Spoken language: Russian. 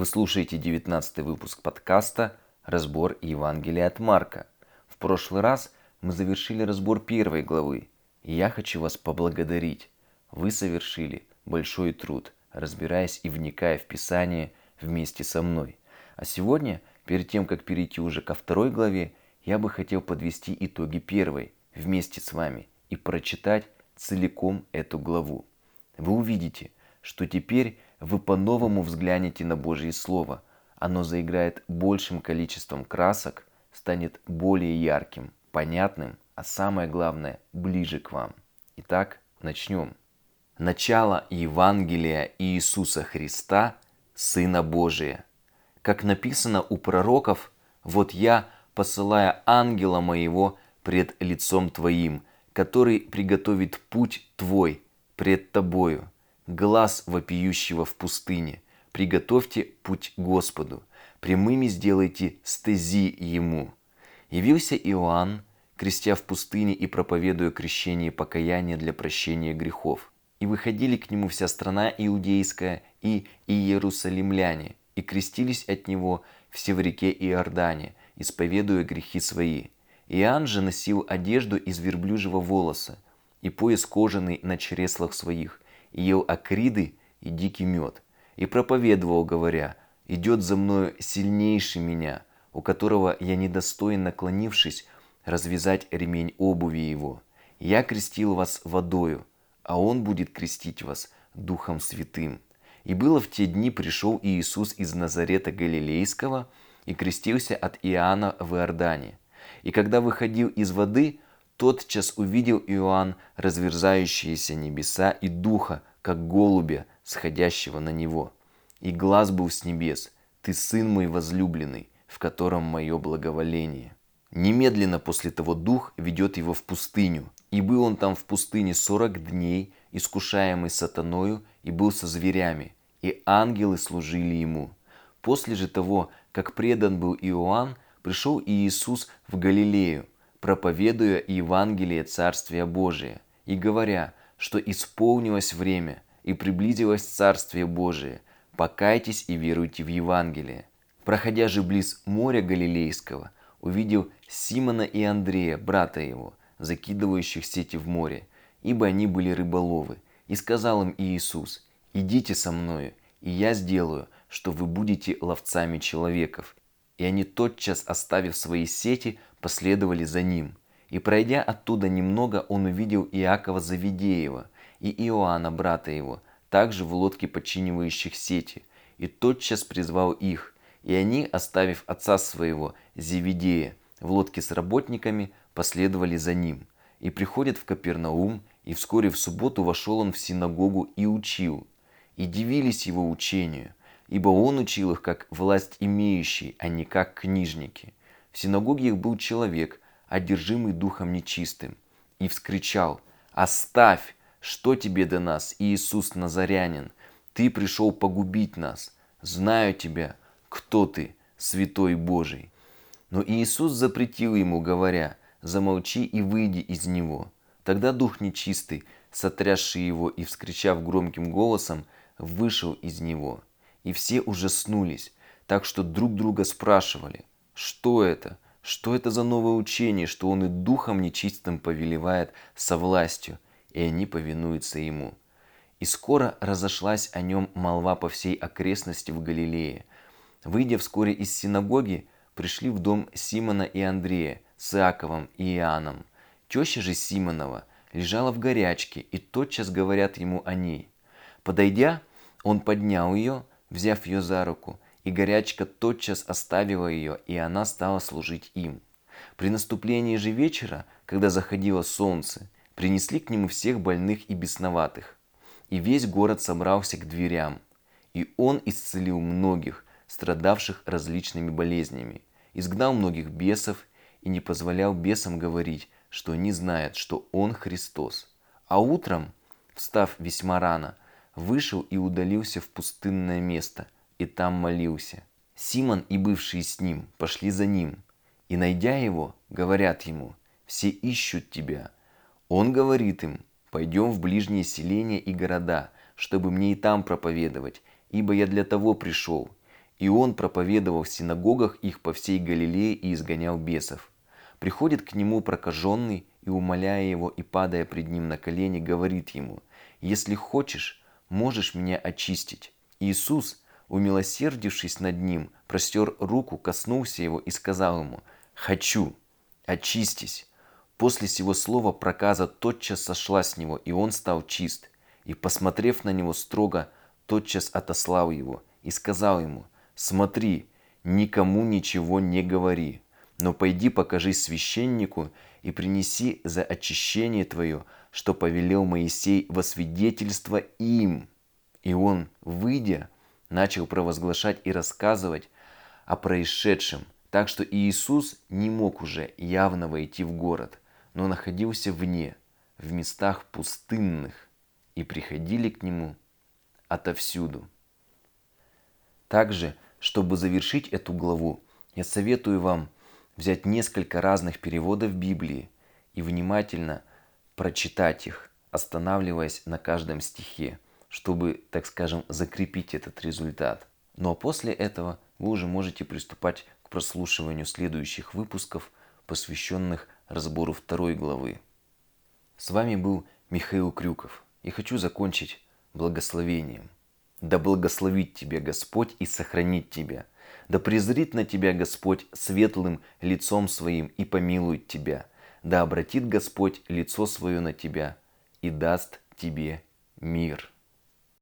Вы слушаете 19 выпуск подкаста «Разбор Евангелия от Марка». В прошлый раз мы завершили разбор первой главы, и я хочу вас поблагодарить. Вы совершили большой труд, разбираясь и вникая в Писание вместе со мной. А сегодня, перед тем, как перейти уже ко второй главе, я бы хотел подвести итоги первой вместе с вами и прочитать целиком эту главу. Вы увидите, что теперь вы по-новому взглянете на Божье Слово. Оно заиграет большим количеством красок, станет более ярким, понятным, а самое главное, ближе к вам. Итак, начнем. Начало Евангелия Иисуса Христа, Сына Божия. Как написано у пророков, «Вот я, посылая ангела моего пред лицом твоим, который приготовит путь твой пред тобою, глаз вопиющего в пустыне. Приготовьте путь Господу, прямыми сделайте стези Ему. Явился Иоанн, крестя в пустыне и проповедуя крещение покаяния для прощения грехов. И выходили к нему вся страна иудейская и иерусалимляне, и крестились от него все в реке Иордане, исповедуя грехи свои. Иоанн же носил одежду из верблюжьего волоса и пояс кожаный на чреслах своих, и ел акриды и дикий мед, и проповедовал, говоря, «Идет за мною сильнейший меня, у которого я недостоин, наклонившись, развязать ремень обуви его. Я крестил вас водою, а он будет крестить вас Духом Святым». И было в те дни пришел Иисус из Назарета Галилейского и крестился от Иоанна в Иордане. И когда выходил из воды, тотчас увидел Иоанн разверзающиеся небеса и духа, как голубя, сходящего на него. И глаз был с небес, «Ты сын мой возлюбленный, в котором мое благоволение». Немедленно после того дух ведет его в пустыню. И был он там в пустыне сорок дней, искушаемый сатаною, и был со зверями, и ангелы служили ему. После же того, как предан был Иоанн, пришел и Иисус в Галилею, проповедуя Евангелие Царствия Божия и говоря, что исполнилось время и приблизилось Царствие Божие, покайтесь и веруйте в Евангелие. Проходя же близ моря Галилейского, увидел Симона и Андрея, брата его, закидывающих сети в море, ибо они были рыболовы. И сказал им Иисус, «Идите со мною, и я сделаю, что вы будете ловцами человеков». И они тотчас, оставив свои сети, последовали за ним. И пройдя оттуда немного, он увидел Иакова Завидеева и Иоанна, брата его, также в лодке подчинивающих сети, и тотчас призвал их, и они, оставив отца своего, Зевидея, в лодке с работниками, последовали за ним. И приходят в Капернаум, и вскоре в субботу вошел он в синагогу и учил. И дивились его учению, ибо он учил их как власть имеющий, а не как книжники. В синагоге их был человек, одержимый духом нечистым, и вскричал «Оставь! Что тебе до нас, Иисус Назарянин? Ты пришел погубить нас. Знаю тебя, кто ты, святой Божий». Но Иисус запретил ему, говоря, «Замолчи и выйди из него». Тогда дух нечистый, сотрясший его и вскричав громким голосом, вышел из него. И все ужаснулись, так что друг друга спрашивали, что это? Что это за новое учение, что он и духом нечистым повелевает со властью, и они повинуются ему? И скоро разошлась о нем молва по всей окрестности в Галилее. Выйдя вскоре из синагоги, пришли в дом Симона и Андрея с Иаковом и Иоанном. Теща же Симонова лежала в горячке, и тотчас говорят ему о ней. Подойдя, он поднял ее, взяв ее за руку, и горячка тотчас оставила ее, и она стала служить им. При наступлении же вечера, когда заходило солнце, принесли к нему всех больных и бесноватых. И весь город собрался к дверям. И он исцелил многих, страдавших различными болезнями, изгнал многих бесов и не позволял бесам говорить, что они знают, что он Христос. А утром, встав весьма рано, вышел и удалился в пустынное место – и там молился. Симон и бывшие с ним пошли за ним, и, найдя его, говорят ему, «Все ищут тебя». Он говорит им, «Пойдем в ближние селения и города, чтобы мне и там проповедовать, ибо я для того пришел». И он проповедовал в синагогах их по всей Галилее и изгонял бесов. Приходит к нему прокаженный и, умоляя его и падая пред ним на колени, говорит ему, «Если хочешь, можешь меня очистить». Иисус, умилосердившись над ним, простер руку, коснулся его и сказал ему, «Хочу, очистись». После сего слова проказа тотчас сошла с него, и он стал чист. И, посмотрев на него строго, тотчас отослал его и сказал ему, «Смотри, никому ничего не говори, но пойди покажись священнику и принеси за очищение твое, что повелел Моисей во свидетельство им». И он, выйдя, начал провозглашать и рассказывать о происшедшем, так что Иисус не мог уже явно войти в город, но находился вне, в местах пустынных, и приходили к нему отовсюду. Также, чтобы завершить эту главу, я советую вам взять несколько разных переводов Библии и внимательно прочитать их, останавливаясь на каждом стихе, чтобы, так скажем, закрепить этот результат. Ну а после этого вы уже можете приступать к прослушиванию следующих выпусков, посвященных разбору второй главы. С вами был Михаил Крюков и хочу закончить благословением. Да благословит тебя Господь и сохранит тебя. Да презрит на тебя Господь светлым лицом своим и помилует тебя. Да обратит Господь лицо свое на тебя и даст тебе мир.